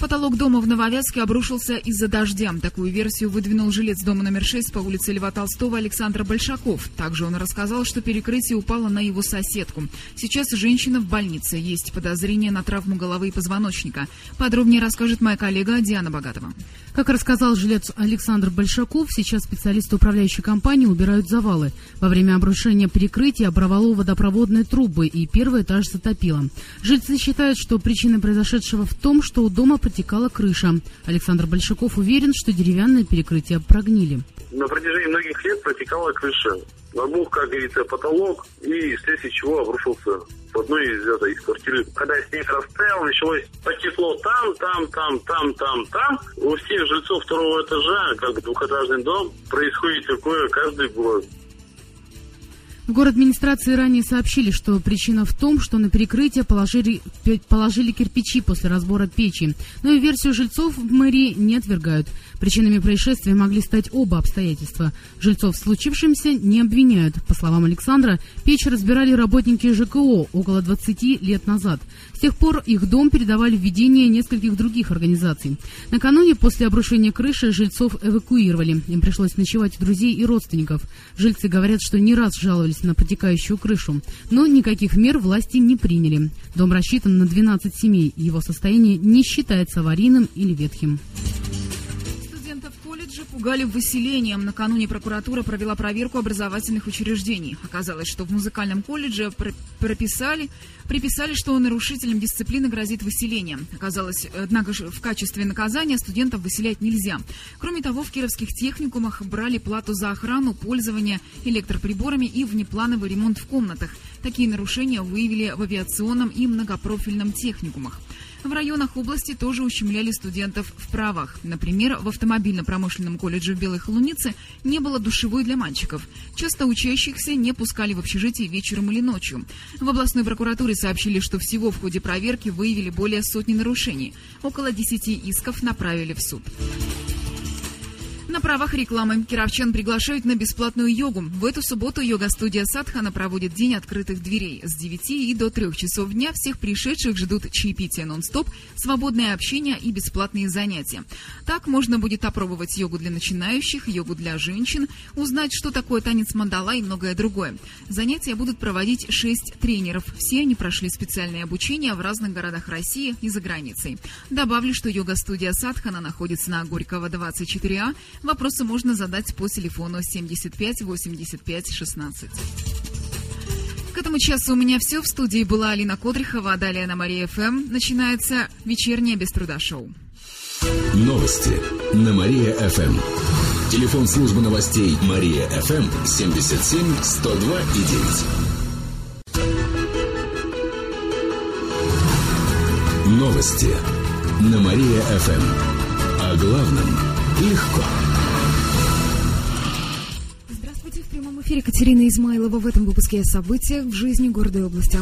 Потолок дома в Нововятске обрушился из-за дождя. Такую версию выдвинул жилец дома номер 6 по улице Льва Толстого Александр Большаков. Также он рассказал, что перекрытие упало на его соседку. Сейчас женщина в больнице. Есть подозрение на травму головы и позвоночника. Подробнее расскажет моя коллега Диана Богатова. Как рассказал жилец Александр Большаков, сейчас специалисты управляющей компании убирают завалы. Во время обрушения перекрытия оборвало водопроводные трубы и первый этаж затопило. Жильцы считают, что причина произошедшего в том, что у дома протекала крыша. Александр Большаков уверен, что деревянное перекрытие прогнили. На протяжении многих лет протекала крыша. Набух, как говорится, потолок, и вследствие чего обрушился в одной из, это, из квартиры. Когда снег растаял, началось потекло там, там, там, там, там, там. У всех жильцов второго этажа, как двухэтажный дом, происходит такое каждый год. В город администрации ранее сообщили, что причина в том, что на перекрытие положили, положили кирпичи после разбора печи. Но и версию жильцов в мэрии не отвергают. Причинами происшествия могли стать оба обстоятельства. Жильцов в случившемся не обвиняют. По словам Александра, печь разбирали работники ЖКО около 20 лет назад. С тех пор их дом передавали в ведение нескольких других организаций. Накануне после обрушения крыши жильцов эвакуировали. Им пришлось ночевать у друзей и родственников. Жильцы говорят, что не раз жаловались на протекающую крышу, но никаких мер власти не приняли. Дом рассчитан на 12 семей. Его состояние не считается аварийным или ветхим пугали выселением. Накануне прокуратура провела проверку образовательных учреждений. Оказалось, что в музыкальном колледже прописали, приписали, что нарушителям дисциплины грозит выселение. Оказалось, однако в качестве наказания студентов выселять нельзя. Кроме того, в кировских техникумах брали плату за охрану, пользование электроприборами и внеплановый ремонт в комнатах. Такие нарушения выявили в авиационном и многопрофильном техникумах. В районах области тоже ущемляли студентов в правах. Например, в автомобильно-промышленном колледже в Белой Холунице не было душевой для мальчиков. Часто учащихся не пускали в общежитие вечером или ночью. В областной прокуратуре сообщили, что всего в ходе проверки выявили более сотни нарушений. Около десяти исков направили в суд. На правах рекламы кировчан приглашают на бесплатную йогу. В эту субботу йога-студия Садхана проводит день открытых дверей. С 9 и до 3 часов дня всех пришедших ждут чаепитие нон-стоп, свободное общение и бесплатные занятия. Так можно будет опробовать йогу для начинающих, йогу для женщин, узнать, что такое танец мандала и многое другое. Занятия будут проводить 6 тренеров. Все они прошли специальное обучение в разных городах России и за границей. Добавлю, что йога-студия Садхана находится на Горького 24А, Вопросы можно задать по телефону 75 85 16. К этому часу у меня все. В студии была Алина Кодрихова, далее на Мария ФМ начинается вечернее без труда шоу. Новости на Мария ФМ. Телефон службы новостей Мария ФМ 77 102 и 9. Новости на Мария ФМ. О главном легко. Эфире Екатерина Измайлова в этом выпуске о событиях в жизни города и области.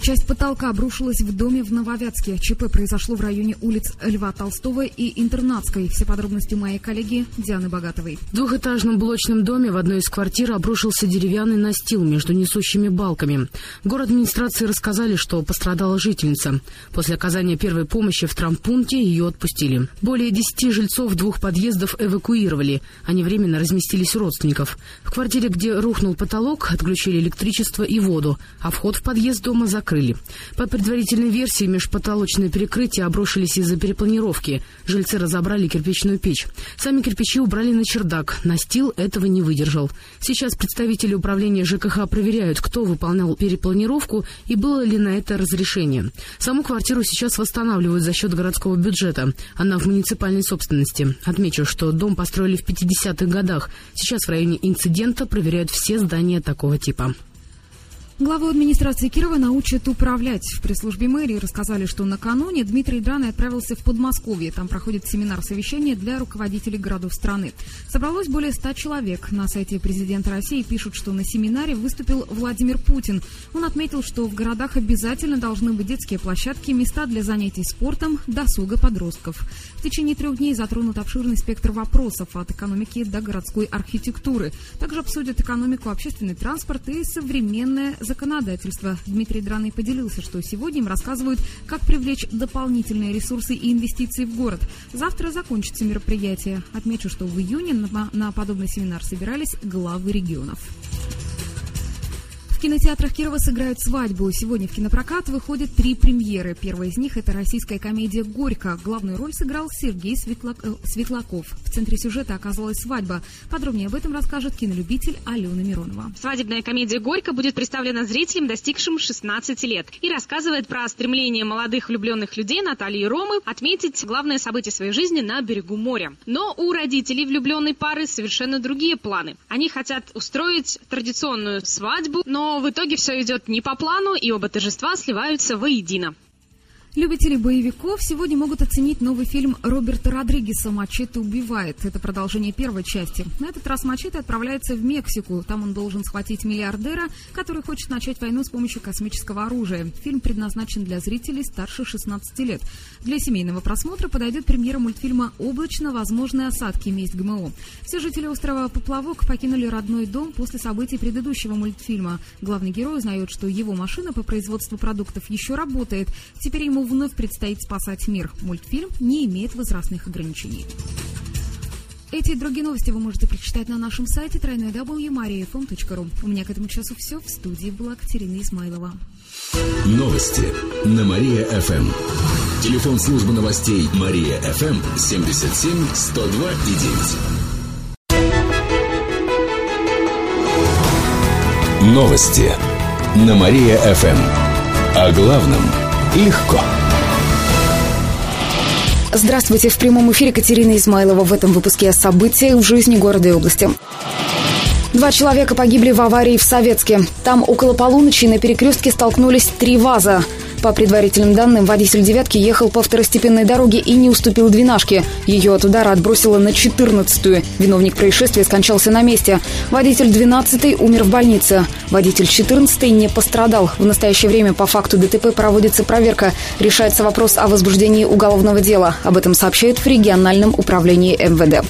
Часть потолка обрушилась в доме в Нововятске. ЧП произошло в районе улиц Льва Толстого и Интернатской. Все подробности моей коллеги Дианы Богатовой. В двухэтажном блочном доме в одной из квартир обрушился деревянный настил между несущими балками. В город администрации рассказали, что пострадала жительница. После оказания первой помощи в трампункте ее отпустили. Более десяти жильцов двух подъездов эвакуировали. Они временно разместились у родственников. В квартире, где рухнул потолок, отключили электричество и воду, а вход в подъезд дома закрыли закрыли. По предварительной версии, межпотолочные перекрытия обрушились из-за перепланировки. Жильцы разобрали кирпичную печь. Сами кирпичи убрали на чердак. Настил этого не выдержал. Сейчас представители управления ЖКХ проверяют, кто выполнял перепланировку и было ли на это разрешение. Саму квартиру сейчас восстанавливают за счет городского бюджета. Она в муниципальной собственности. Отмечу, что дом построили в 50-х годах. Сейчас в районе инцидента проверяют все здания такого типа. Главу администрации Кирова научат управлять. В пресс-службе мэрии рассказали, что накануне Дмитрий Драный отправился в Подмосковье. Там проходит семинар-совещание для руководителей городов страны. Собралось более ста человек. На сайте президента России пишут, что на семинаре выступил Владимир Путин. Он отметил, что в городах обязательно должны быть детские площадки, места для занятий спортом, досуга подростков. В течение трех дней затронут обширный спектр вопросов от экономики до городской архитектуры. Также обсудят экономику, общественный транспорт и современное законодательства. Дмитрий Драный поделился, что сегодня им рассказывают, как привлечь дополнительные ресурсы и инвестиции в город. Завтра закончится мероприятие. Отмечу, что в июне на, на подобный семинар собирались главы регионов. В кинотеатрах Кирова сыграют свадьбу. Сегодня в кинопрокат выходят три премьеры. Первая из них – это российская комедия «Горько». Главную роль сыграл Сергей Светлак... Э, Светлаков. В центре сюжета оказалась свадьба. Подробнее об этом расскажет кинолюбитель Алена Миронова. Свадебная комедия «Горько» будет представлена зрителям, достигшим 16 лет, и рассказывает про стремление молодых влюбленных людей Натальи и Ромы отметить главное событие своей жизни на берегу моря. Но у родителей влюбленной пары совершенно другие планы. Они хотят устроить традиционную свадьбу, но но в итоге все идет не по плану, и оба торжества сливаются воедино. Любители боевиков сегодня могут оценить новый фильм Роберта Родригеса «Мачете убивает». Это продолжение первой части. На этот раз Мачете отправляется в Мексику. Там он должен схватить миллиардера, который хочет начать войну с помощью космического оружия. Фильм предназначен для зрителей старше 16 лет. Для семейного просмотра подойдет премьера мультфильма «Облачно. Возможные осадки. Месть ГМО». Все жители острова Поплавок покинули родной дом после событий предыдущего мультфильма. Главный герой узнает, что его машина по производству продуктов еще работает. Теперь ему ему вновь предстоит спасать мир. Мультфильм не имеет возрастных ограничений. Эти и другие новости вы можете прочитать на нашем сайте www.mariafm.ru. У меня к этому часу все. В студии была Катерина Измайлова. Новости на Мария-ФМ. Телефон службы новостей Мария-ФМ 77 102 и 9. Новости на Мария-ФМ. О главном – легко. Здравствуйте. В прямом эфире Катерина Измайлова. В этом выпуске о событиях в жизни города и области. Два человека погибли в аварии в Советске. Там около полуночи на перекрестке столкнулись три ВАЗа. По предварительным данным, водитель «девятки» ехал по второстепенной дороге и не уступил двенашке. Ее от удара отбросило на четырнадцатую. Виновник происшествия скончался на месте. Водитель двенадцатой умер в больнице. Водитель четырнадцатой не пострадал. В настоящее время по факту ДТП проводится проверка. Решается вопрос о возбуждении уголовного дела. Об этом сообщают в региональном управлении МВД.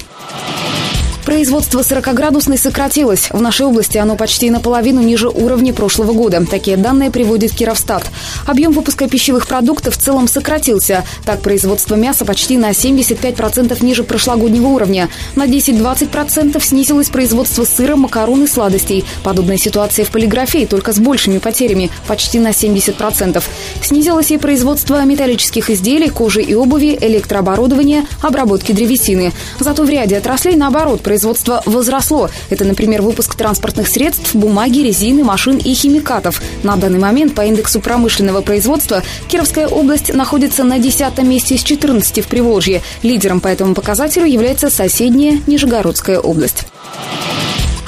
Производство 40-градусной сократилось. В нашей области оно почти наполовину ниже уровня прошлого года. Такие данные приводит Кировстат. Объем выпуска пищевых продуктов в целом сократился. Так, производство мяса почти на 75% ниже прошлогоднего уровня. На 10-20% снизилось производство сыра, макарон и сладостей. Подобная ситуация в полиграфии, только с большими потерями, почти на 70%. Снизилось и производство металлических изделий, кожи и обуви, электрооборудования, обработки древесины. Зато в ряде отраслей, наоборот, производство возросло. Это, например, выпуск транспортных средств, бумаги, резины, машин и химикатов. На данный момент по индексу промышленного производства Кировская область находится на 10 месте из 14 в Приволжье. Лидером по этому показателю является соседняя Нижегородская область.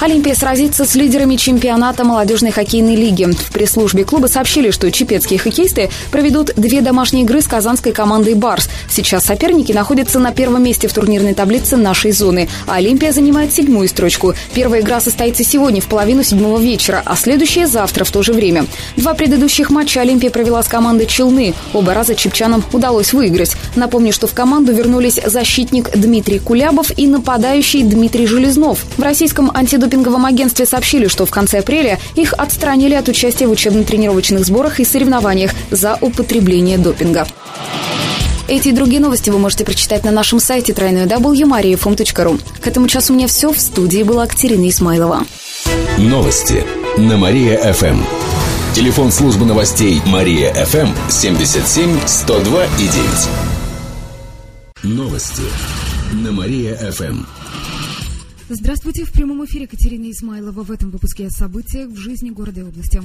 Олимпия сразится с лидерами чемпионата молодежной хоккейной лиги. В пресс-службе клуба сообщили, что чепецкие хоккеисты проведут две домашние игры с казанской командой «Барс». Сейчас соперники находятся на первом месте в турнирной таблице нашей зоны, а Олимпия занимает седьмую строчку. Первая игра состоится сегодня в половину седьмого вечера, а следующая завтра в то же время. Два предыдущих матча Олимпия провела с командой «Челны». Оба раза чепчанам удалось выиграть. Напомню, что в команду вернулись защитник Дмитрий Кулябов и нападающий Дмитрий Железнов. В российском антидопинговом антидопинговом агентстве сообщили, что в конце апреля их отстранили от участия в учебно-тренировочных сборах и соревнованиях за употребление допинга. Эти и другие новости вы можете прочитать на нашем сайте www.mariafm.ru. К этому часу у меня все. В студии была Катерина Исмайлова. Новости на Мария-ФМ. Телефон службы новостей Мария-ФМ 77 102 и 9. Новости на Мария-ФМ. Здравствуйте, в прямом эфире Катерина Измайлова. В этом выпуске о событиях в жизни города и области.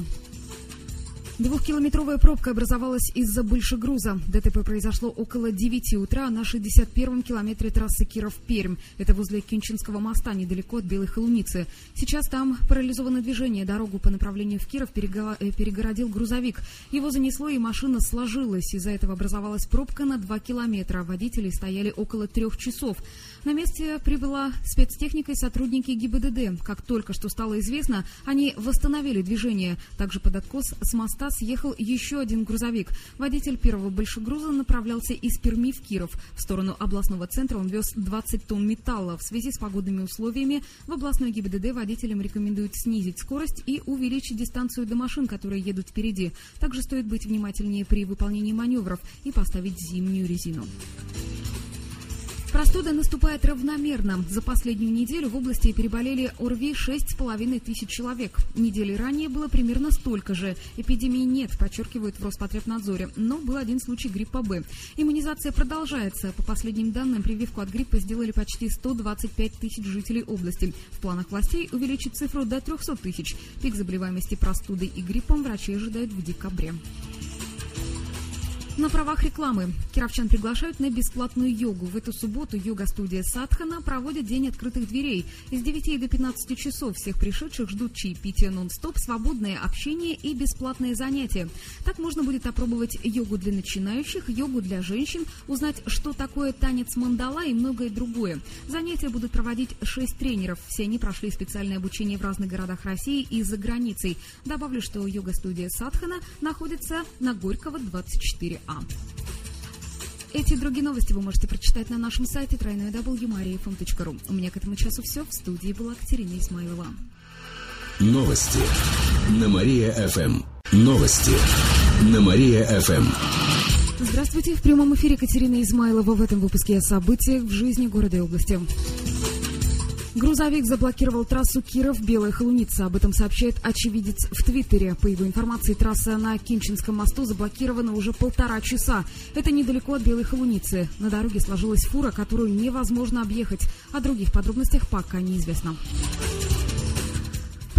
Двухкилометровая пробка образовалась из-за большегруза. ДТП произошло около 9 утра на 61-м километре трассы Киров-Пермь. Это возле Кинчинского моста, недалеко от Белой Холуницы. Сейчас там парализовано движение. Дорогу по направлению в Киров э, перегородил грузовик. Его занесло, и машина сложилась. Из-за этого образовалась пробка на 2 километра. Водители стояли около трех часов. На месте прибыла спецтехника и сотрудники ГИБДД. Как только что стало известно, они восстановили движение. Также под откос с моста съехал еще один грузовик. Водитель первого большегруза направлялся из Перми в Киров. В сторону областного центра он вез 20 тонн металла. В связи с погодными условиями в областной ГИБДД водителям рекомендуют снизить скорость и увеличить дистанцию до машин, которые едут впереди. Также стоит быть внимательнее при выполнении маневров и поставить зимнюю резину. Простуда наступает равномерно. За последнюю неделю в области переболели ОРВИ 6,5 тысяч человек. Недели ранее было примерно столько же. Эпидемии нет, подчеркивают в Роспотребнадзоре. Но был один случай гриппа Б. Иммунизация продолжается. По последним данным, прививку от гриппа сделали почти 125 тысяч жителей области. В планах властей увеличить цифру до 300 тысяч. Пик заболеваемости простудой и гриппом врачи ожидают в декабре. На правах рекламы. Кировчан приглашают на бесплатную йогу. В эту субботу йога-студия Садхана проводит День открытых дверей. С 9 до 15 часов всех пришедших ждут чаепитие нон-стоп, свободное общение и бесплатные занятия. Так можно будет опробовать йогу для начинающих, йогу для женщин, узнать, что такое танец мандала и многое другое. Занятия будут проводить 6 тренеров. Все они прошли специальное обучение в разных городах России и за границей. Добавлю, что йога-студия Садхана находится на Горького 24 а. Эти и другие новости вы можете прочитать на нашем сайте www.mariafm.ru. У меня к этому часу все. В студии была Катерина Измайлова. Новости на Мария-ФМ. Новости на Мария-ФМ. Здравствуйте. В прямом эфире Катерина Измайлова в этом выпуске о событиях в жизни города и области. Грузовик заблокировал трассу Киров-Белая Холуница. Об этом сообщает очевидец в Твиттере. По его информации, трасса на Кинчинском мосту заблокирована уже полтора часа. Это недалеко от Белой Холуницы. На дороге сложилась фура, которую невозможно объехать. О других подробностях пока неизвестно.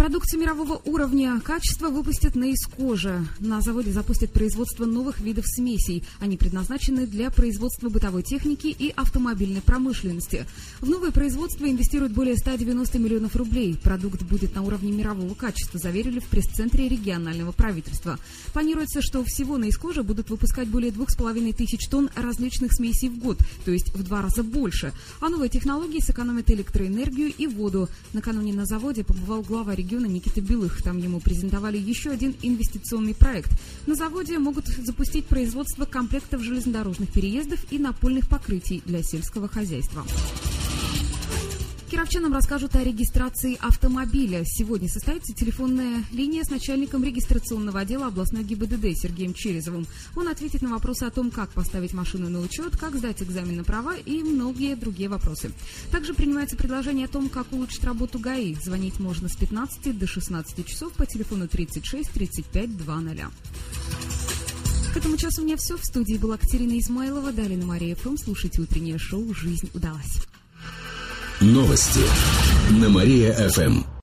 Продукцию мирового уровня качества выпустят на искоже. На заводе запустят производство новых видов смесей. Они предназначены для производства бытовой техники и автомобильной промышленности. В новое производство инвестируют более 190 миллионов рублей. Продукт будет на уровне мирового качества, заверили в пресс-центре регионального правительства. Планируется, что всего на искоже будут выпускать более 2,5 тысяч тонн различных смесей в год, то есть в два раза больше. А новые технологии сэкономят электроэнергию и воду. Накануне на заводе побывал глава региона региона Никиты Белых. Там ему презентовали еще один инвестиционный проект. На заводе могут запустить производство комплектов железнодорожных переездов и напольных покрытий для сельского хозяйства. Кировчанам расскажут о регистрации автомобиля. Сегодня состоится телефонная линия с начальником регистрационного отдела областной ГИБДД Сергеем Черезовым. Он ответит на вопросы о том, как поставить машину на учет, как сдать экзамен на права и многие другие вопросы. Также принимается предложение о том, как улучшить работу ГАИ. Звонить можно с 15 до 16 часов по телефону 36 35 20. К этому часу у меня все. В студии была Катерина Измайлова. Далее на Мария ФМ. Слушайте утреннее шоу «Жизнь удалась». Новости на Мария-ФМ.